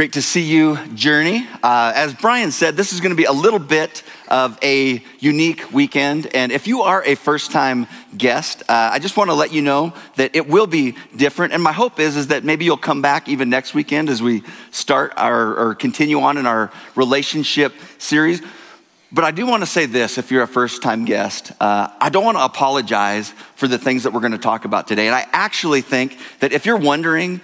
Great to see you, Journey. Uh, as Brian said, this is going to be a little bit of a unique weekend. And if you are a first time guest, uh, I just want to let you know that it will be different. And my hope is, is that maybe you'll come back even next weekend as we start our, or continue on in our relationship series. But I do want to say this if you're a first time guest, uh, I don't want to apologize for the things that we're going to talk about today. And I actually think that if you're wondering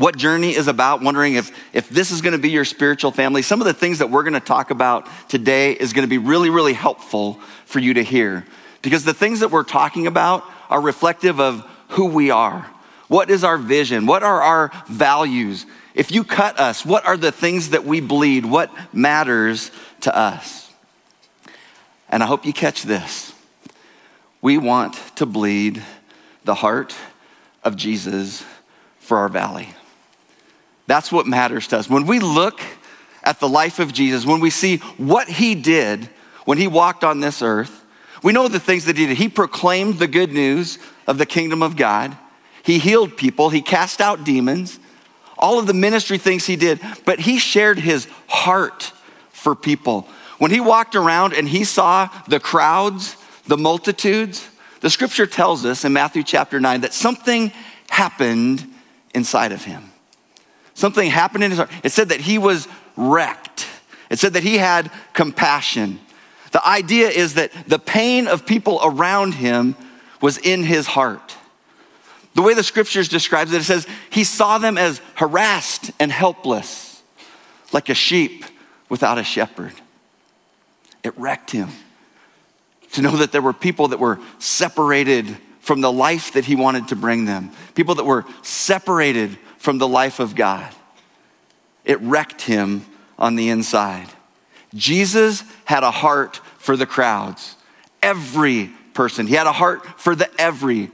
what journey is about, wondering if, if this is going to be your spiritual family. Some of the things that we're going to talk about today is going to be really, really helpful for you to hear. Because the things that we're talking about are reflective of who we are. What is our vision? What are our values? If you cut us, what are the things that we bleed? What matters to us? And I hope you catch this. We want to bleed the heart of Jesus for our valley. That's what matters to us. When we look at the life of Jesus, when we see what he did when he walked on this earth, we know the things that he did. He proclaimed the good news of the kingdom of God. He healed people, he cast out demons, all of the ministry things he did, but he shared his heart for people. When he walked around and he saw the crowds, the multitudes, the scripture tells us in Matthew chapter 9 that something happened inside of him. Something happened in his heart. It said that he was wrecked. It said that he had compassion. The idea is that the pain of people around him was in his heart. The way the scriptures describes it, it says he saw them as harassed and helpless, like a sheep without a shepherd. It wrecked him to know that there were people that were separated from the life that he wanted to bring them, people that were separated from the life of God. It wrecked him on the inside. Jesus had a heart for the crowds, every person. He had a heart for the every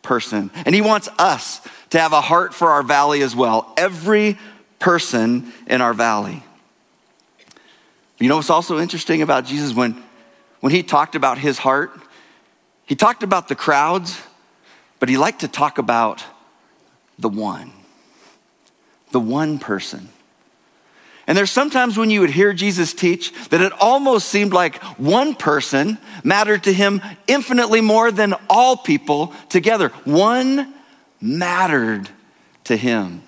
person. And he wants us to have a heart for our valley as well, every person in our valley. You know what's also interesting about Jesus when, when he talked about his heart? He talked about the crowds, but he liked to talk about the one the one person. And there's sometimes when you would hear Jesus teach that it almost seemed like one person mattered to him infinitely more than all people together. One mattered to him.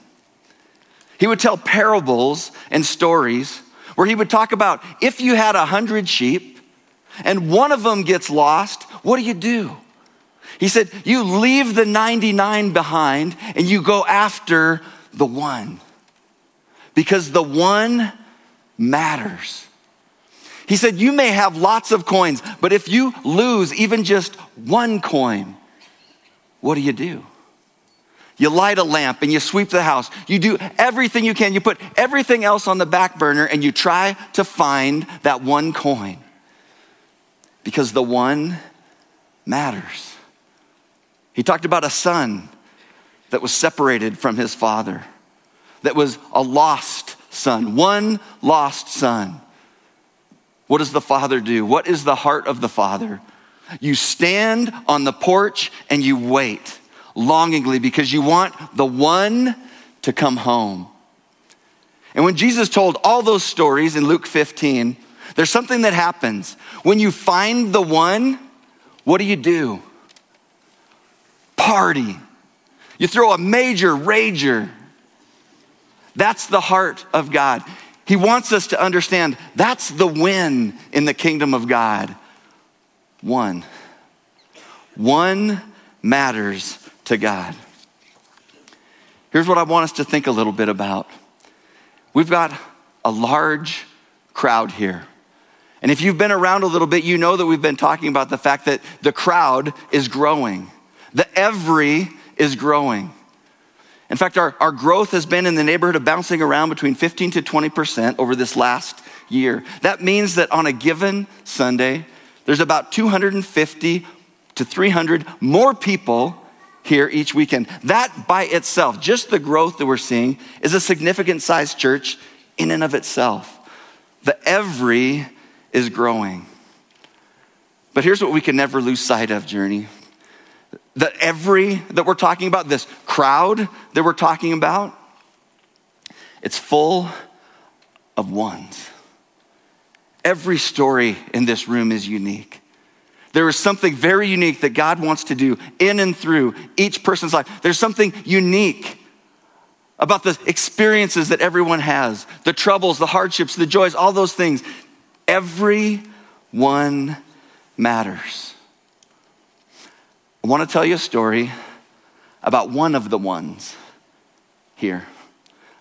He would tell parables and stories where he would talk about if you had a hundred sheep and one of them gets lost, what do you do? He said, You leave the 99 behind and you go after the one. Because the one matters. He said, You may have lots of coins, but if you lose even just one coin, what do you do? You light a lamp and you sweep the house. You do everything you can. You put everything else on the back burner and you try to find that one coin because the one matters. He talked about a son that was separated from his father that was a lost son, one lost son. What does the father do? What is the heart of the father? You stand on the porch and you wait longingly because you want the one to come home. And when Jesus told all those stories in Luke 15, there's something that happens. When you find the one, what do you do? Party. You throw a major rager. That's the heart of God. He wants us to understand that's the win in the kingdom of God. One. One matters to God. Here's what I want us to think a little bit about. We've got a large crowd here. And if you've been around a little bit, you know that we've been talking about the fact that the crowd is growing. The every is growing. In fact, our, our growth has been in the neighborhood of bouncing around between 15 to 20% over this last year. That means that on a given Sunday, there's about 250 to 300 more people here each weekend. That by itself, just the growth that we're seeing, is a significant sized church in and of itself. The every is growing. But here's what we can never lose sight of, Journey the every that we're talking about, this crowd that we're talking about, it's full of ones. Every story in this room is unique. There is something very unique that God wants to do in and through each person's life. There's something unique about the experiences that everyone has the troubles, the hardships, the joys, all those things. Every one matters. I want to tell you a story about one of the ones here.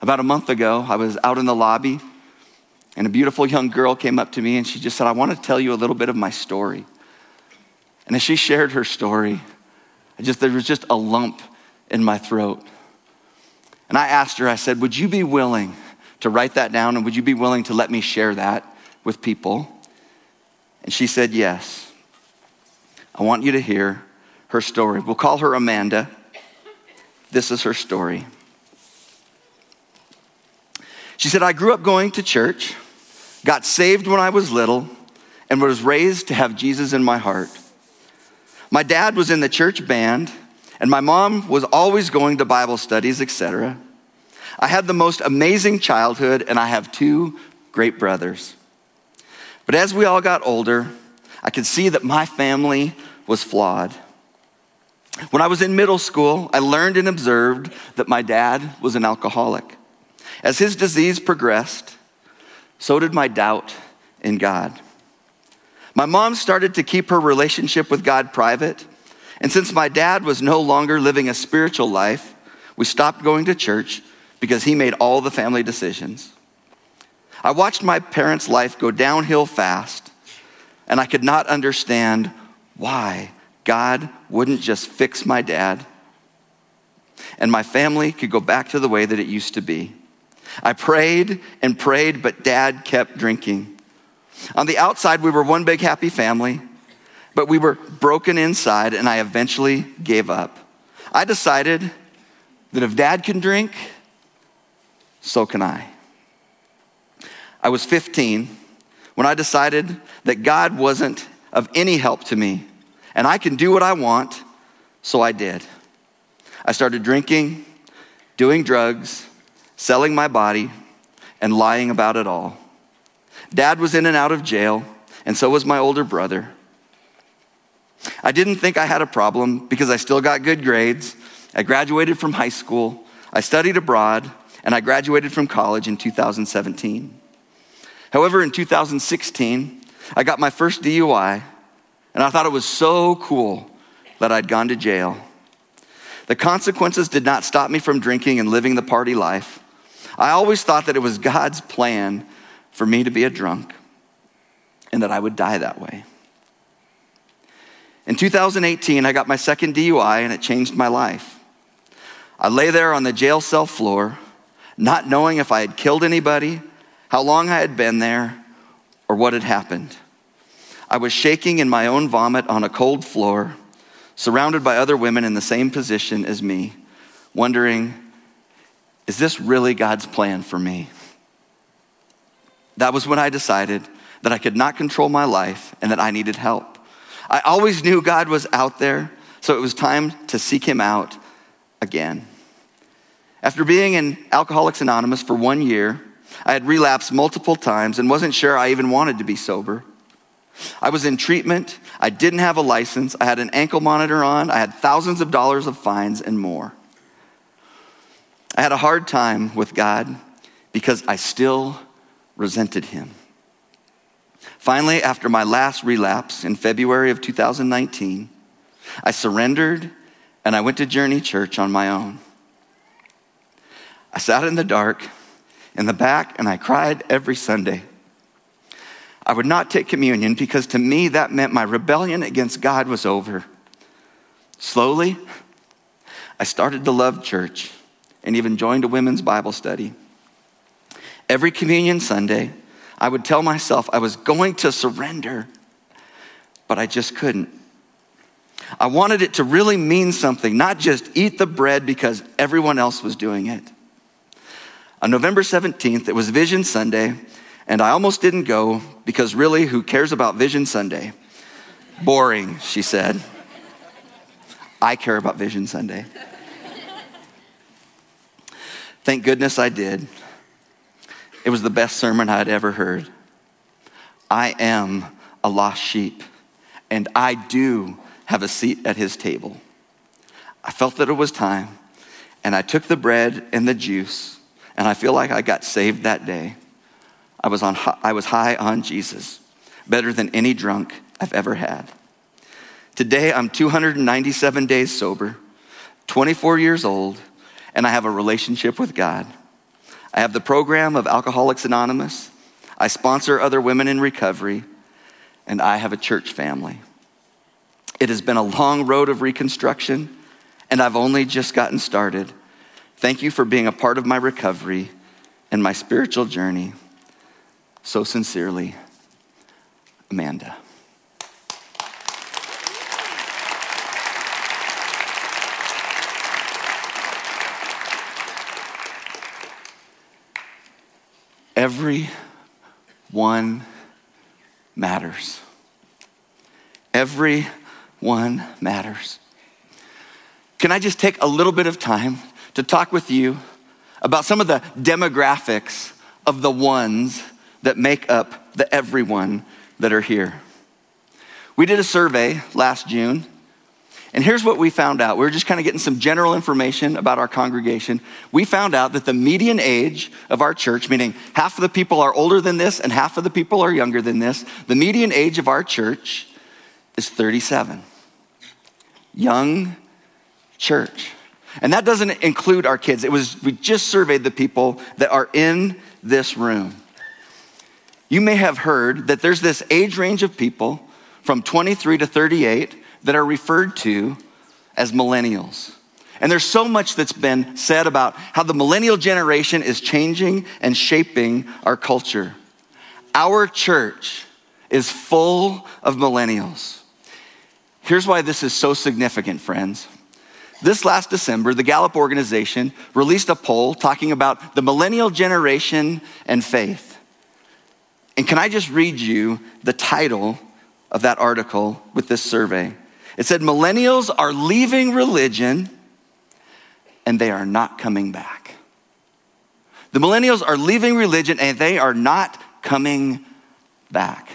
About a month ago, I was out in the lobby, and a beautiful young girl came up to me and she just said, I want to tell you a little bit of my story. And as she shared her story, I just, there was just a lump in my throat. And I asked her, I said, Would you be willing to write that down and would you be willing to let me share that with people? And she said, Yes. I want you to hear her story. We'll call her Amanda. This is her story. She said, I grew up going to church, got saved when I was little, and was raised to have Jesus in my heart. My dad was in the church band, and my mom was always going to Bible studies, etc. I had the most amazing childhood, and I have two great brothers. But as we all got older, I could see that my family was flawed. When I was in middle school, I learned and observed that my dad was an alcoholic. As his disease progressed, so did my doubt in God. My mom started to keep her relationship with God private, and since my dad was no longer living a spiritual life, we stopped going to church because he made all the family decisions. I watched my parents' life go downhill fast, and I could not understand why God wouldn't just fix my dad and my family could go back to the way that it used to be. I prayed and prayed, but dad kept drinking. On the outside, we were one big happy family, but we were broken inside, and I eventually gave up. I decided that if dad can drink, so can I. I was 15 when I decided that God wasn't of any help to me and I can do what I want, so I did. I started drinking, doing drugs, selling my body, and lying about it all. Dad was in and out of jail, and so was my older brother. I didn't think I had a problem because I still got good grades. I graduated from high school, I studied abroad, and I graduated from college in 2017. However, in 2016, I got my first DUI and I thought it was so cool that I'd gone to jail. The consequences did not stop me from drinking and living the party life. I always thought that it was God's plan for me to be a drunk and that I would die that way. In 2018, I got my second DUI and it changed my life. I lay there on the jail cell floor, not knowing if I had killed anybody, how long I had been there, or what had happened. I was shaking in my own vomit on a cold floor, surrounded by other women in the same position as me, wondering, is this really God's plan for me? That was when I decided that I could not control my life and that I needed help. I always knew God was out there, so it was time to seek Him out again. After being in Alcoholics Anonymous for one year, I had relapsed multiple times and wasn't sure I even wanted to be sober. I was in treatment. I didn't have a license. I had an ankle monitor on. I had thousands of dollars of fines and more. I had a hard time with God because I still resented Him. Finally, after my last relapse in February of 2019, I surrendered and I went to Journey Church on my own. I sat in the dark in the back and I cried every Sunday. I would not take communion because to me that meant my rebellion against God was over. Slowly, I started to love church and even joined a women's Bible study. Every communion Sunday, I would tell myself I was going to surrender, but I just couldn't. I wanted it to really mean something, not just eat the bread because everyone else was doing it. On November 17th, it was Vision Sunday, and I almost didn't go because really, who cares about Vision Sunday? Boring, she said. I care about Vision Sunday. Thank goodness I did. it was the best sermon I'd ever heard. I am a lost sheep, and I do have a seat at his table. I felt that it was time, and I took the bread and the juice, and I feel like I got saved that day. I was, on, I was high on Jesus, better than any drunk I've ever had. Today, I'm 297 days sober, 24 years old, and I have a relationship with God. I have the program of Alcoholics Anonymous. I sponsor other women in recovery, and I have a church family. It has been a long road of reconstruction, and I've only just gotten started. Thank you for being a part of my recovery and my spiritual journey. So sincerely, Amanda. Every one matters. Every one matters. Can I just take a little bit of time to talk with you about some of the demographics of the ones that make up the everyone that are here? We did a survey last June and here's what we found out. We were just kind of getting some general information about our congregation. We found out that the median age of our church, meaning half of the people are older than this and half of the people are younger than this, the median age of our church is 37. Young church. And that doesn't include our kids. It was we just surveyed the people that are in this room. You may have heard that there's this age range of people from 23 to 38 that are referred to as millennials. And there's so much that's been said about how the millennial generation is changing and shaping our culture. Our church is full of millennials. Here's why this is so significant, friends. This last December, the Gallup organization released a poll talking about the millennial generation and faith. And can I just read you the title of that article with this survey? It said, Millennials are leaving religion and they are not coming back. The millennials are leaving religion and they are not coming back.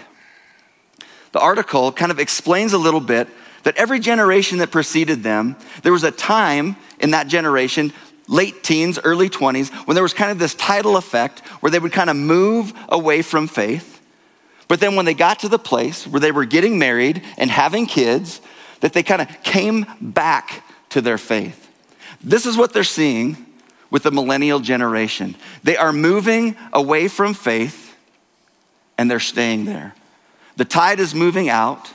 The article kind of explains a little bit that every generation that preceded them, there was a time in that generation, late teens, early 20s, when there was kind of this tidal effect where they would kind of move away from faith. But then when they got to the place where they were getting married and having kids, that they kind of came back to their faith. This is what they're seeing with the millennial generation. They are moving away from faith and they're staying there. The tide is moving out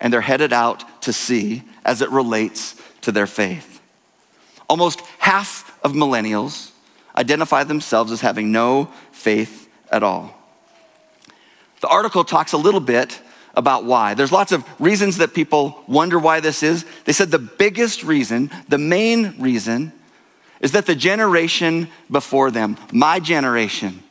and they're headed out to sea as it relates to their faith. Almost half of millennials identify themselves as having no faith at all. The article talks a little bit about why. There's lots of reasons that people wonder why this is. They said the biggest reason, the main reason, is that the generation before them, my generation,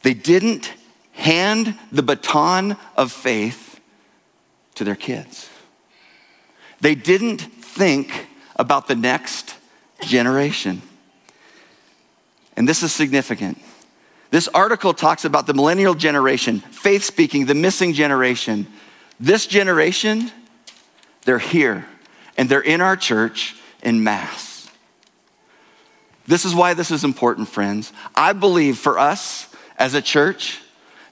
they didn't hand the baton of faith to their kids. They didn't think about the next generation. And this is significant this article talks about the millennial generation, faith speaking, the missing generation. This generation, they're here and they're in our church in mass. This is why this is important, friends. I believe for us as a church,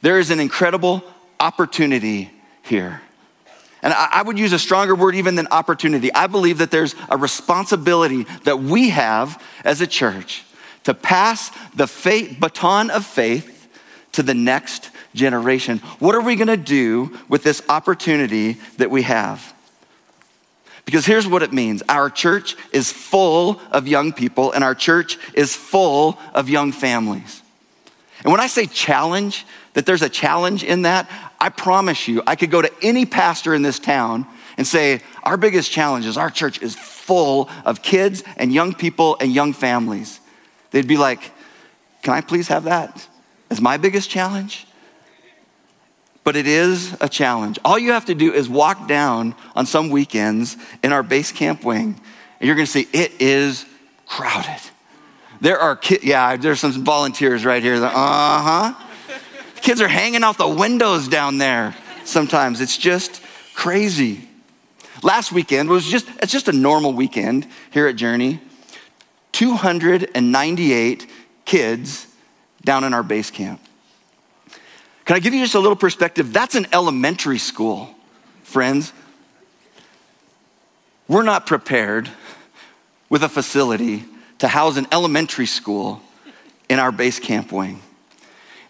there is an incredible opportunity here. And I, would use a stronger word even than opportunity. I believe that there's a responsibility that we have as a church to pass the faith, baton of faith to the next generation. What are we going to do with this opportunity that we have? Because here's what it means our church is full of young people, and our church is full of young families. And when I say challenge, that there's a challenge in that, I promise you, I could go to any pastor in this town and say, Our biggest challenge is our church is full of kids and young people and young families. They'd be like, Can I please have that as my biggest challenge? But it is a challenge. All you have to do is walk down on some weekends in our base camp wing, and you're gonna see it is crowded. There are kids, yeah, there's some volunteers right here. That, uh huh. Kids are hanging out the windows down there sometimes. It's just crazy. Last weekend was just, it's just a normal weekend here at Journey. 298 kids down in our base camp. Can I give you just a little perspective? That's an elementary school, friends. We're not prepared with a facility to house an elementary school in our base camp wing.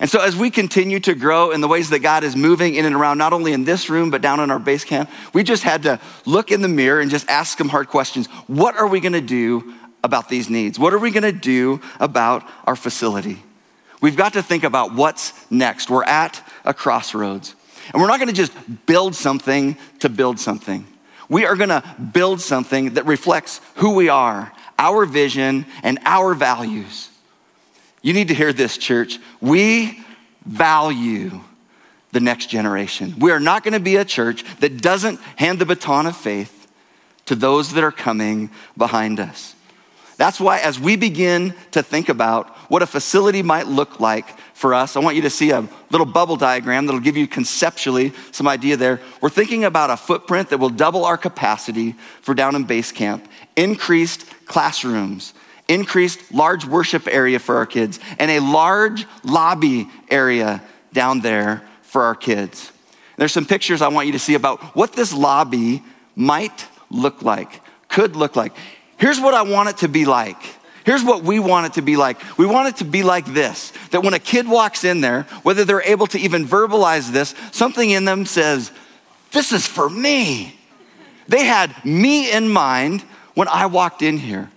And so, as we continue to grow in the ways that God is moving in and around, not only in this room, but down in our base camp, we just had to look in the mirror and just ask some hard questions. What are we gonna do about these needs? What are we gonna do about our facility? We've got to think about what's next. We're at a crossroads. And we're not gonna just build something to build something. We are gonna build something that reflects who we are, our vision, and our values. You need to hear this, church. We value the next generation. We are not going to be a church that doesn't hand the baton of faith to those that are coming behind us. That's why, as we begin to think about what a facility might look like for us, I want you to see a little bubble diagram that'll give you conceptually some idea there. We're thinking about a footprint that will double our capacity for down in base camp, increased classrooms, increased large worship area for our kids, and a large lobby area down there for our kids. There's some pictures I want you to see about what this lobby might look like, could look like. Here's what I want it to be like. Here's what we want it to be like. We want it to be like this that when a kid walks in there, whether they're able to even verbalize this, something in them says, This is for me. They had me in mind when I walked in here.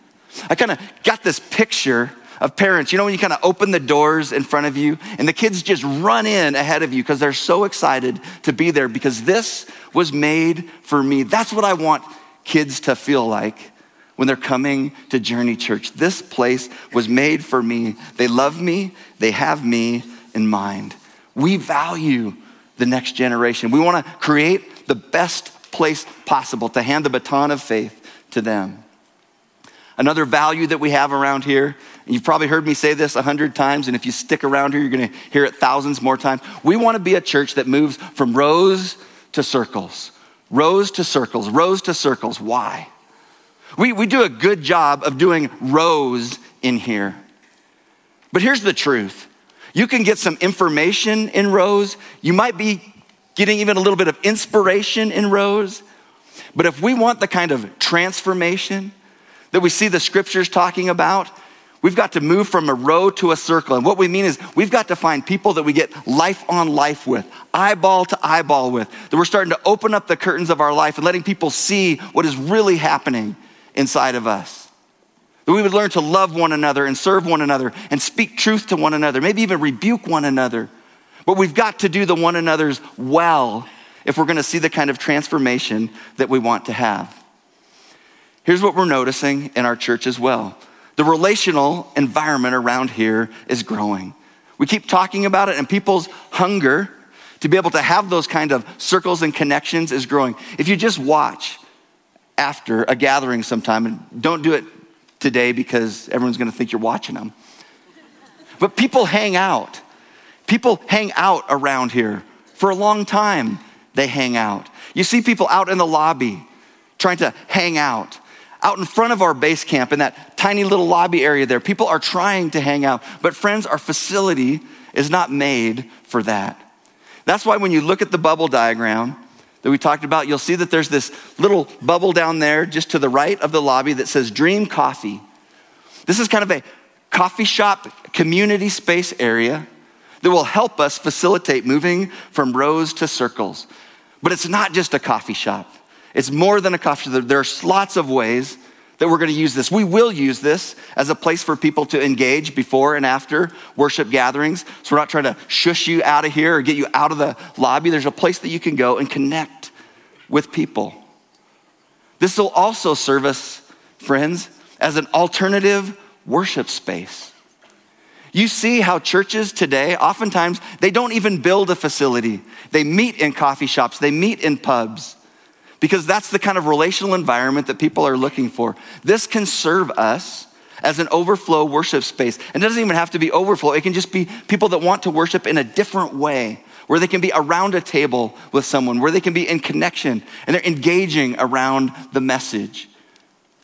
I kind of got this picture of parents. You know, when you kind of open the doors in front of you and the kids just run in ahead of you because they're so excited to be there because this was made for me. That's what I want kids to feel like when they're coming to Journey Church. This place was made for me. They love me, they have me in mind. We value the next generation. We want to create the best place possible to hand the baton of faith to them. Another value that we have around here, you've probably heard me say this a hundred times, and if you stick around here, you're gonna hear it thousands more times. We wanna be a church that moves from rows to circles, rows to circles, rows to circles. Why? We, we do a good job of doing rows in here. But here's the truth you can get some information in rows, you might be getting even a little bit of inspiration in rows. But if we want the kind of transformation, that we see the scriptures talking about, we've got to move from a row to a circle. And what we mean is we've got to find people that we get life on life with, eyeball to eyeball with, that we're starting to open up the curtains of our life and letting people see what is really happening inside of us. That we would learn to love one another and serve one another and speak truth to one another, maybe even rebuke one another. But we've got to do the one another's well if we're going to see the kind of transformation that we want to have. Here's what we're noticing in our church as well the relational environment around here is growing. We keep talking about it, and people's hunger to be able to have those kind of circles and connections is growing. If you just watch after a gathering sometime, and don't do it today because everyone's gonna think you're watching them, but people hang out. People hang out around here. For a long time, they hang out. You see people out in the lobby trying to hang out out in front of our base camp in that tiny little lobby area there. People are trying to hang out. But, friends, our facility is not made for that. That's why when you look at the bubble diagram that we talked about, you'll see that there's this little bubble down there just to the right of the lobby that says Dream Coffee. This is kind of a coffee shop community space area that will help us facilitate moving from rows to circles. But it's not just a coffee shop. It's more than a coffee shop. There are lots of ways that we're going to use this. We will use this as a place for people to engage before and after worship gatherings. So we're not trying to shush you out of here or get you out of the lobby. There's a place that you can go and connect with people. This will also serve us, friends, as an alternative worship space. You see how churches today, oftentimes, they don't even build a facility. They meet in coffee shops, they meet in pubs because that's the kind of relational environment that people are looking for. This can serve us as an overflow worship space. And it doesn't even have to be overflow, it can just be people that want to worship in a different way, where they can be around a table with someone, where they can be in connection and they're engaging around the message.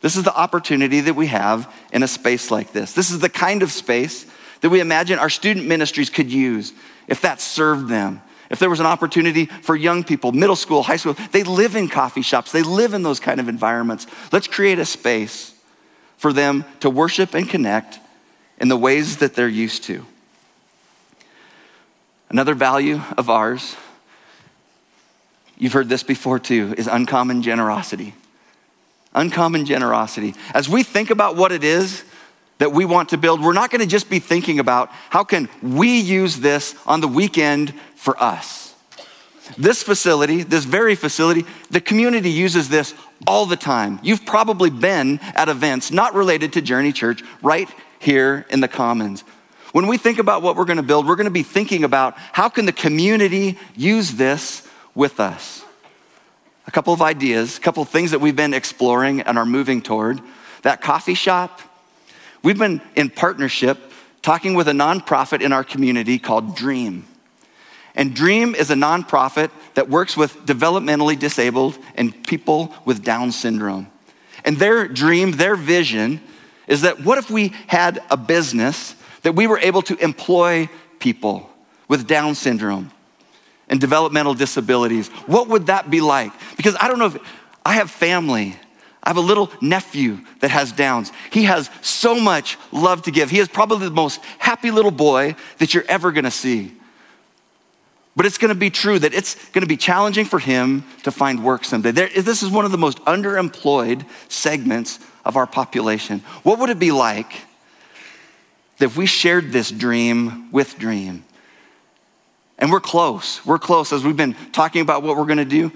This is the opportunity that we have in a space like this. This is the kind of space that we imagine our student ministries could use if that served them. If there was an opportunity for young people, middle school, high school, they live in coffee shops, they live in those kind of environments. Let's create a space for them to worship and connect in the ways that they're used to. Another value of ours, you've heard this before too, is uncommon generosity. Uncommon generosity. As we think about what it is that we want to build, we're not going to just be thinking about how can we use this on the weekend for us. This facility, this very facility, the community uses this all the time. You've probably been at events not related to Journey Church right here in the Commons. When we think about what we're going to build, we're going to be thinking about how can the community use this with us. A couple of ideas, a couple of things that we've been exploring and are moving toward. That coffee shop, We've been in partnership talking with a nonprofit in our community called Dream. And Dream is a nonprofit that works with developmentally disabled and people with Down syndrome. And their dream, their vision is that what if we had a business that we were able to employ people with Down syndrome and developmental disabilities? What would that be like? Because I don't know if I have family I have a little nephew that has Downs. He has so much love to give. He is probably the most happy little boy that you're ever gonna see. But it's gonna be true that it's gonna be challenging for him to find work someday. There, this is one of the most underemployed segments of our population. What would it be like if we shared this dream with Dream? And we're close. We're close as we've been talking about what we're gonna do.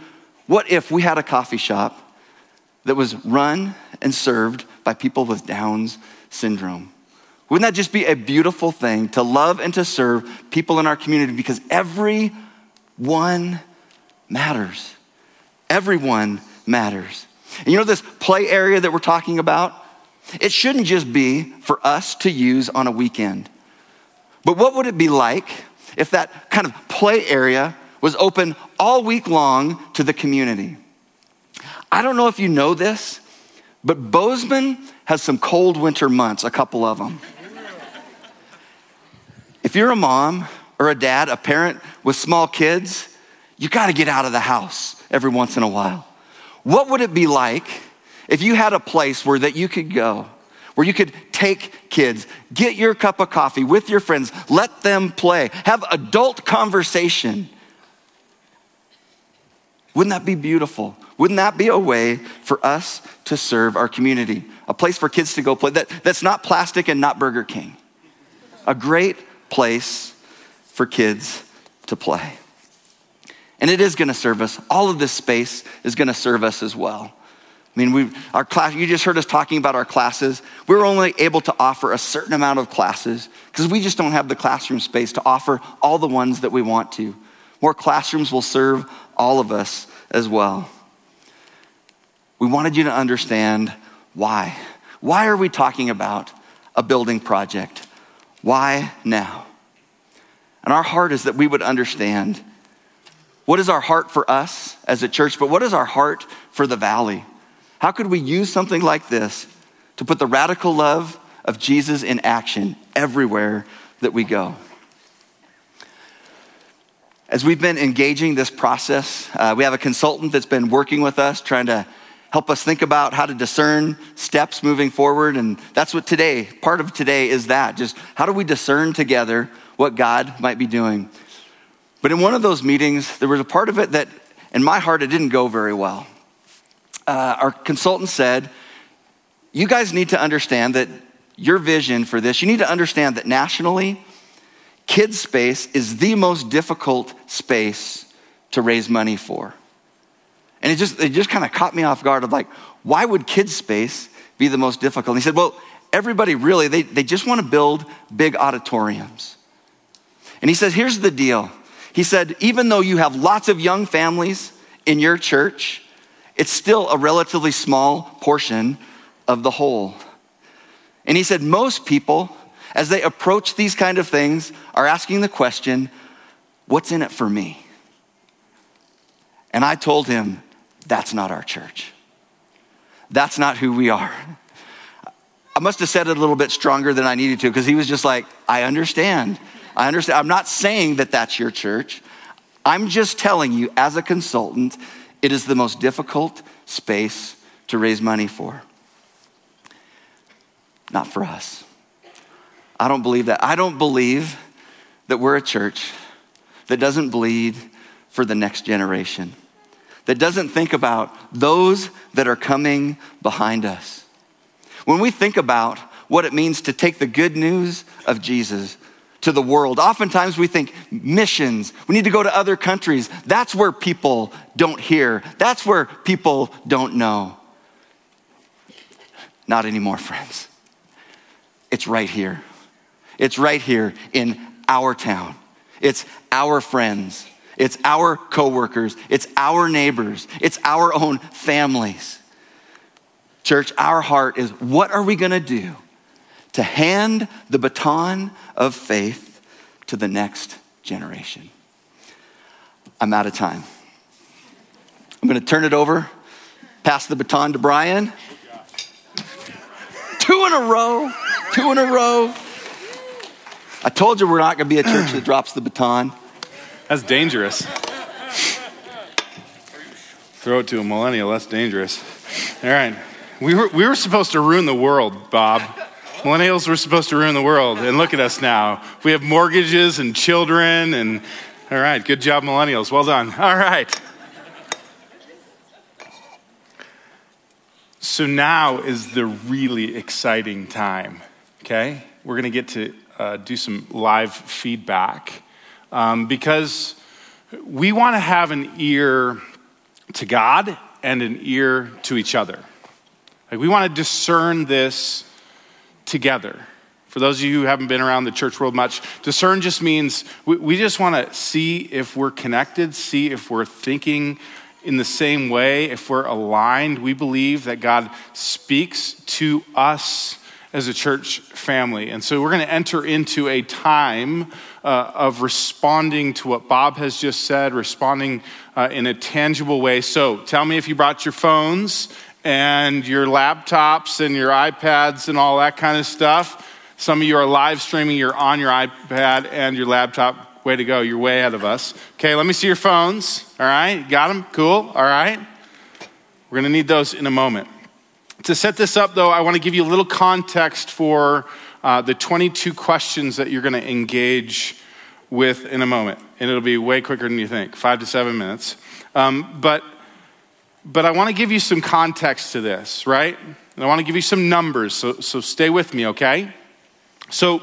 What if we had a coffee shop that was run and served by people with Down's syndrome. Wouldn't that just be a beautiful thing to love and to serve people in our community because everyone matters. Everyone matters. And you know this play area that we're talking about? It shouldn't just be for us to use on a weekend. But what would it be like if that kind of play area was open all week long to the community? I don't know if you know this, but Bozeman has some cold winter months, a couple of them. If you're a mom or a dad, a parent with small kids, you got to get out of the house every once in a while. What would it be like if you had a place where that you could go, where you could take kids, get your cup of coffee with your friends, let them play, have adult conversation? Wouldn't that be beautiful? Wouldn't that be a way for us to serve our community? A place for kids to go play that, that's not plastic and not Burger King. A great place for kids to play. And it is gonna serve us. All of this space is gonna serve us as well. I mean, we our class, you just heard us talking about our classes. We're only able to offer a certain amount of classes because we just don't have the classroom space to offer all the ones that we want to. More classrooms will serve all of us as well. We wanted you to understand why. Why are we talking about a building project? Why now? And our heart is that we would understand what is our heart for us as a church, but what is our heart for the valley? How could we use something like this to put the radical love of Jesus in action everywhere that we go? As we've been engaging this process, uh, we have a consultant that's been working with us, trying to help us think about how to discern steps moving forward. And that's what today, part of today is that. Just how do we discern together what God might be doing? But in one of those meetings, there was a part of it that, in my heart, it didn't go very well. Uh, our consultant said, You guys need to understand that your vision for this, you need to understand that nationally, kids' space is the most difficult space to raise money for. And it just, it just kind of caught me off guard of like, why would kids' space be the most difficult? And he said, well, everybody really, they, they just want to build big auditoriums. And he says, here's the deal. He said, even though you have lots of young families in your church, it's still a relatively small portion of the whole. And he said, most people, as they approach these kind of things, are asking the question, what's in it for me? And I told him, that's not our church. That's not who we are. I must have said it a little bit stronger than I needed to because he was just like, I understand. I understand. I'm not saying that that's your church. I'm just telling you, as a consultant, it is the most difficult space to raise money for. Not for us. I don't believe that. I don't believe that we're a church that doesn't bleed for the next generation, that doesn't think about those that are coming behind us. When we think about what it means to take the good news of Jesus to the world. Oftentimes we think missions, we need to go to other countries. That's where people don't hear, that's where people don't know. Not anymore, friends. It's right here. It's right here in our town. It's our friends. It's our coworkers. It's our neighbors. It's our own families. Church, our heart is what are we going to do to hand the baton of faith to the next generation. I'm out of time. I'm going to turn it over, pass the baton to Brian. Two in a row, two in a row. I told you we're not going to be a church that drops the baton. That's dangerous. Throw it to a millennial, that's dangerous. All right. We were, we were supposed to ruin the world, Bob. Millennials were supposed to ruin the world, and look at us now. We have mortgages and children, and all right, good job, millennials. Well done. All right. So now is the really exciting time, okay? We're going to get to uh, do some live feedback um, because we want to have an ear to God and an ear to each other. Like we want to discern this together. For those of you who haven't been around the church world much, discern just means we, we just want to see if we're connected, see if we're thinking in the same way, if we're aligned. We believe that God speaks to us as a church family. And so we're going to enter into a time uh, of responding to what Bob has just said, responding uh, in a tangible way. So tell me if you brought your phones and your laptops and your iPads and all that kind of stuff. Some of you are live streaming, you're on your iPad and your laptop. Way to go, you're way ahead of us. Okay, let me see your phones. All right, got them? Cool, all right. We're gonna need those in a moment. To set this up, though, I wanna give you a little context for uh, the 22 questions that you're gonna engage with in a moment. And it'll be way quicker than you think, five to seven minutes. Um, but but I want to give you some context to this, right? And I want to give you some numbers, so, so stay with me, okay? So,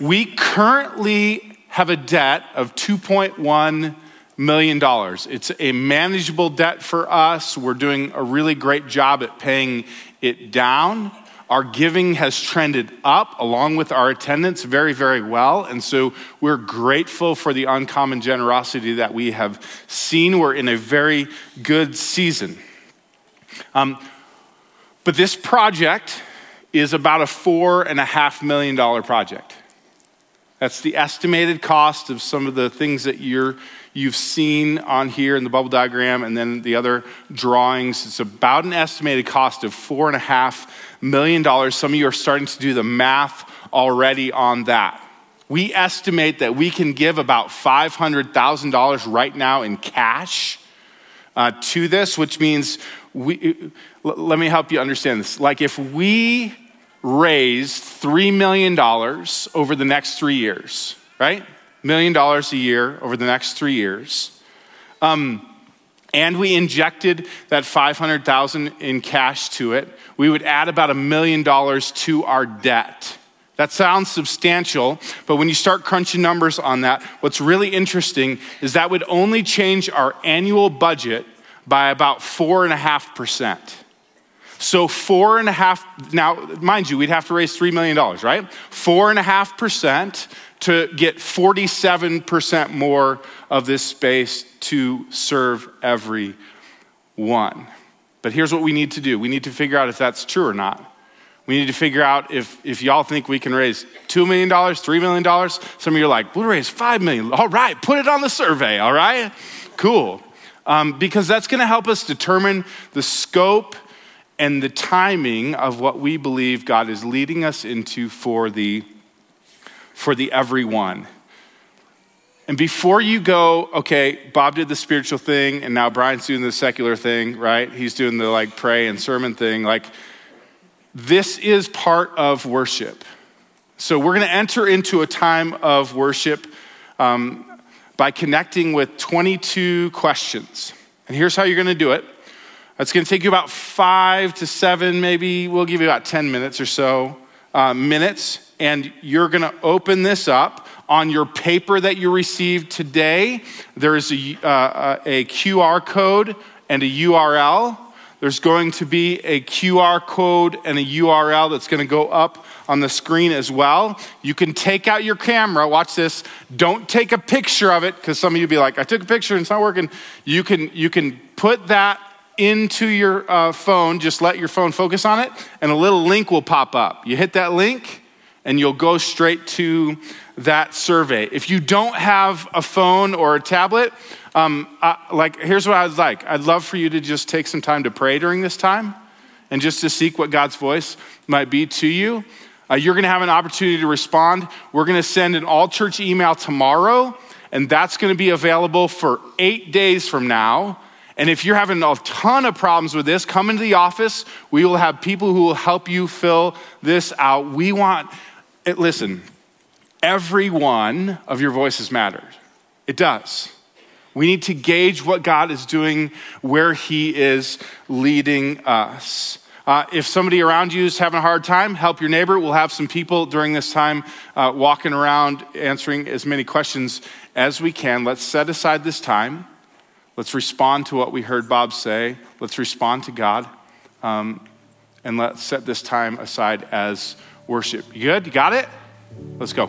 we currently have a debt of $2.1 million. dollars. It's a manageable debt for us. We're doing a really great job at paying it down. Our giving has trended up along with our attendance very, very well. And so we're grateful for the uncommon generosity that we have seen. We're in a very good season. Um, but this project is about a four and a half million dollar project. That's the estimated cost of some of the things that you're, you've seen on here in the bubble diagram and then the other drawings. It's about an estimated cost of four and a half million dollars. Some of you are starting to do the math already on that. We estimate that we can give about $500,000 right now in cash uh, to this, which means we, let me help you understand this. Like if we raise $3 million over the next three years, right? million dollars a year over the next three years. Um, and we injected that 500,000 in cash to it, we would add about a million dollars to our debt. That sounds substantial, but when you start crunching numbers on that, what's really interesting is that would only change our annual budget by about 4.5%. So, 4.5, now, mind you, we'd have to raise $3 million, right? 4.5% to get 47% more of this space to serve every one. But here's what we need to do we need to figure out if that's true or not. We need to figure out if, if y'all think we can raise $2 million, $3 million. Some of you are like, we'll raise 5 million. All right, put it on the survey, all right? Cool. Um, because that's going to help us determine the scope and the timing of what we believe God is leading us into for the, for the everyone. And before you go, okay, Bob did the spiritual thing, and now Brian's doing the secular thing, right? He's doing the like pray and sermon thing. Like, this is part of worship. So we're going to enter into a time of worship um, by connecting with 22 questions. And here's how you're going to do it. It's going to take you about five to seven, maybe we'll give you about 10 minutes or so uh, minutes. And you're going to open this up on your paper that you received today, there is a, uh, a QR code and a URL. There's going to be a QR code and a URL that's going to go up on the screen as well. You can take out your camera. Watch this. Don't take a picture of it because some of you be like, I took a picture and it's not working. You can, you can put that into your uh, phone. Just let your phone focus on it, and a little link will pop up. You hit that link, and you'll go straight to that survey. If you don't have a phone or a tablet, um, like here's what I'd like. I'd love for you to just take some time to pray during this time, and just to seek what God's voice might be to you. Uh, you're going to have an opportunity to respond. We're going to send an all church email tomorrow, and that's going to be available for eight days from now. And if you're having a ton of problems with this, come into the office. We will have people who will help you fill this out. We want, it, listen, every one of your voices matters. It does. We need to gauge what God is doing, where He is leading us. Uh, if somebody around you is having a hard time, help your neighbor. We'll have some people during this time uh, walking around answering as many questions as we can. Let's set aside this time. Let's respond to what we heard Bob say. Let's respond to God. Um, and let's set this time aside as worship. You good? You got it? Let's go.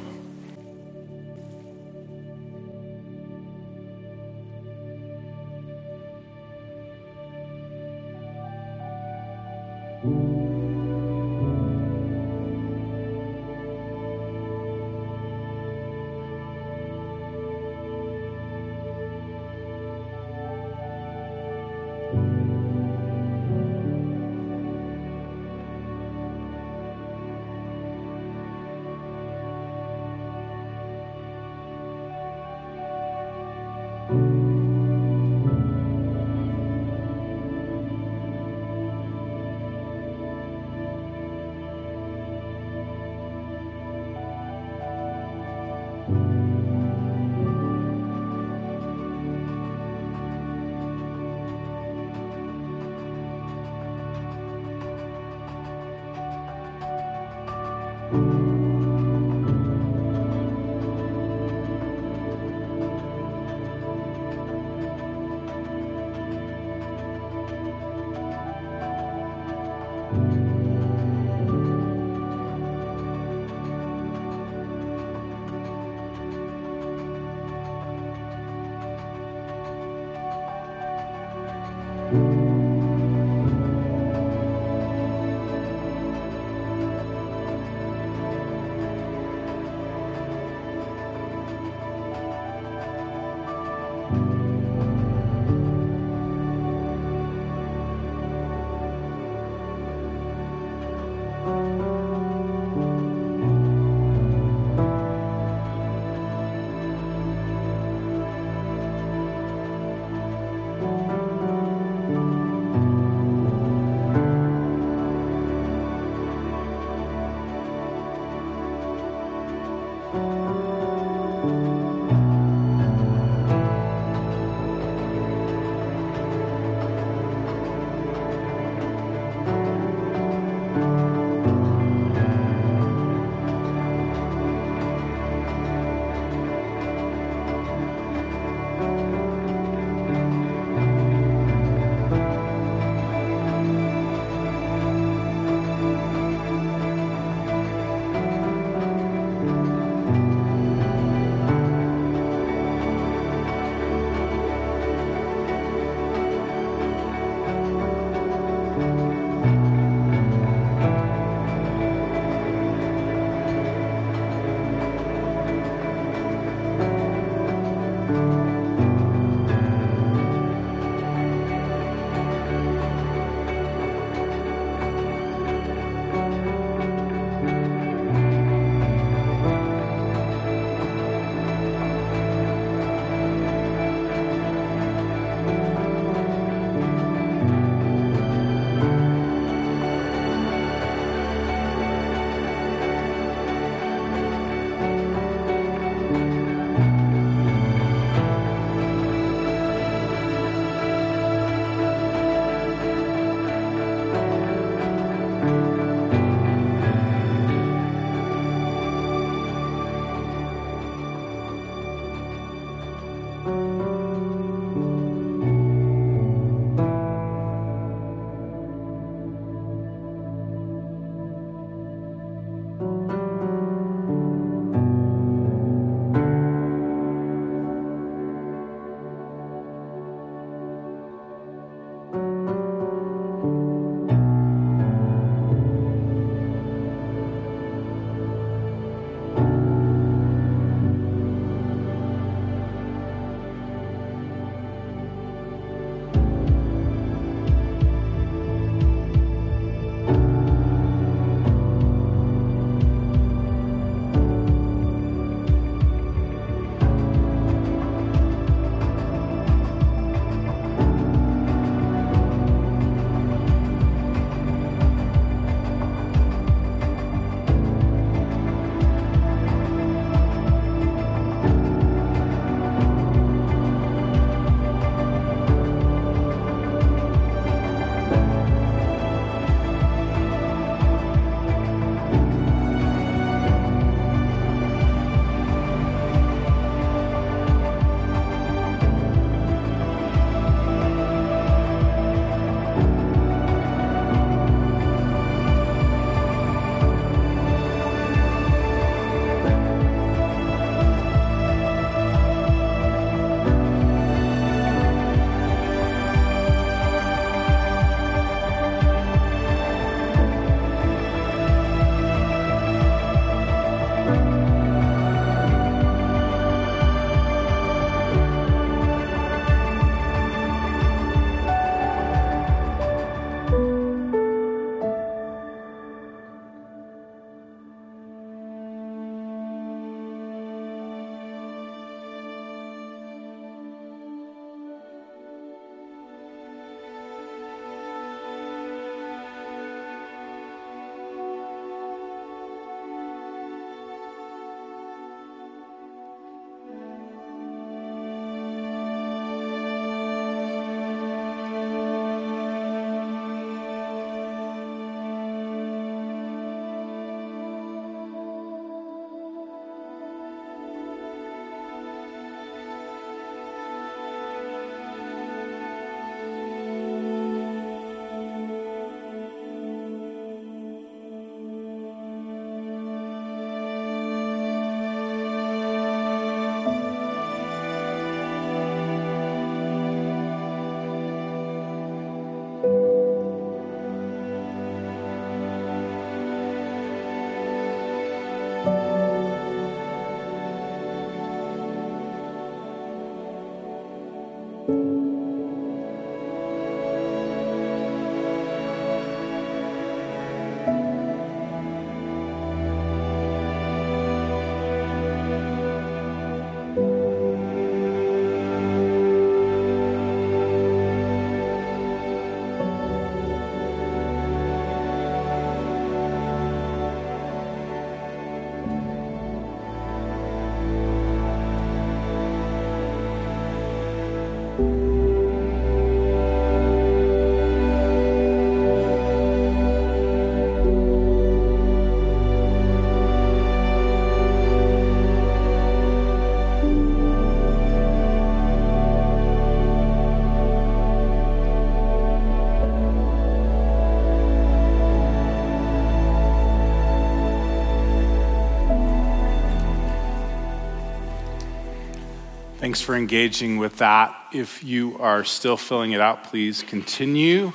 Thanks for engaging with that. If you are still filling it out, please continue.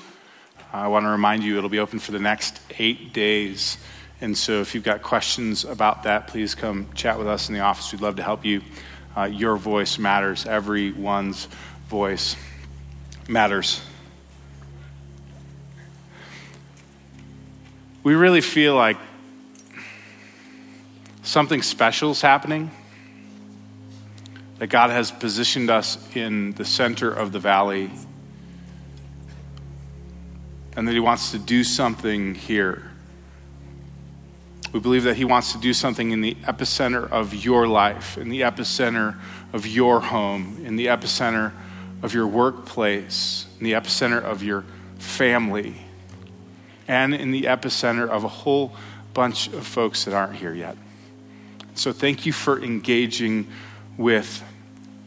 I want to remind you it'll be open for the next eight days. And so if you've got questions about that, please come chat with us in the office. We'd love to help you. Uh, your voice matters, everyone's voice matters. We really feel like something special is happening that God has positioned us in the center of the valley and that He wants to do something here. We believe that He wants to do something in the epicenter of your life, in the epicenter of your home, in the epicenter of your workplace, in the epicenter of your family, and in the epicenter of a whole bunch of folks that aren't here yet. So thank you for engaging with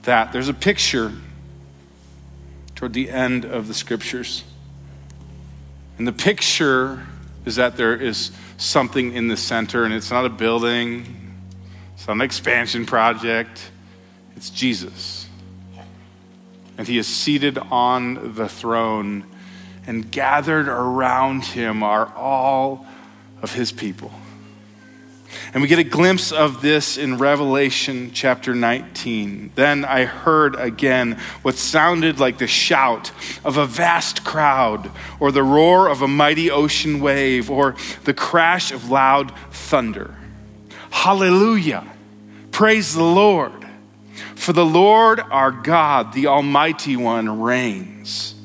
that. There's a picture toward the end of the scriptures. And the picture is that there is something in the center, and it's not a building, it's not an expansion project, it's Jesus. And he is seated on the throne, and gathered around him are all of his people. And we get a glimpse of this in Revelation chapter 19. Then I heard again what sounded like the shout of a vast crowd, or the roar of a mighty ocean wave, or the crash of loud thunder. Hallelujah! Praise the Lord! For the Lord our God, the Almighty One, reigns.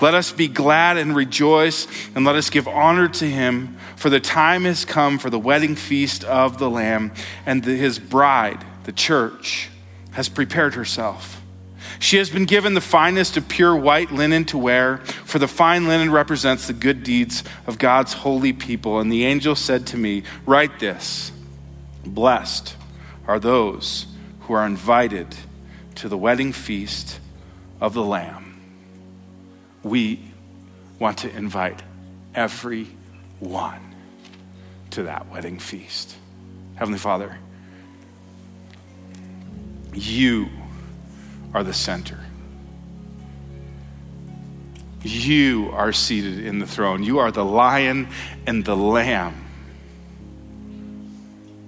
Let us be glad and rejoice, and let us give honor to him for the time has come for the wedding feast of the Lamb, and the, his bride, the church, has prepared herself. She has been given the finest of pure white linen to wear, for the fine linen represents the good deeds of God's holy people. And the angel said to me, Write this Blessed are those who are invited to the wedding feast of the Lamb. We want to invite every one to that wedding feast. Heavenly Father, you are the center. You are seated in the throne. You are the lion and the lamb.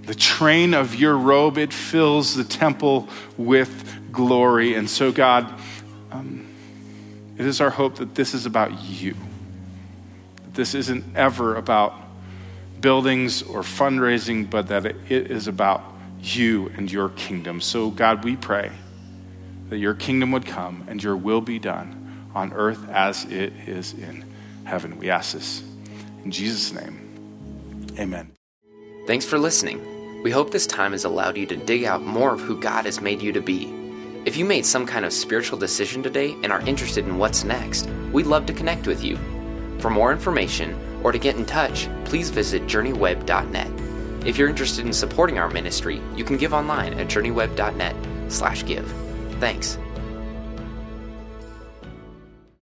The train of your robe, it fills the temple with glory. And so, God, um, it is our hope that this is about you. That this isn't ever about buildings or fundraising, but that it is about you and your kingdom. So, God, we pray that your kingdom would come and your will be done on earth as it is in heaven. We ask this in Jesus' name. Amen. Thanks for listening. We hope this time has allowed you to dig out more of who God has made you to be. If you made some kind of spiritual decision today and are interested in what's next, we'd love to connect with you. For more information, or to get in touch, please visit journeyweb.net. If you're interested in supporting our ministry, you can give online at journeyweb.net/give. Thanks.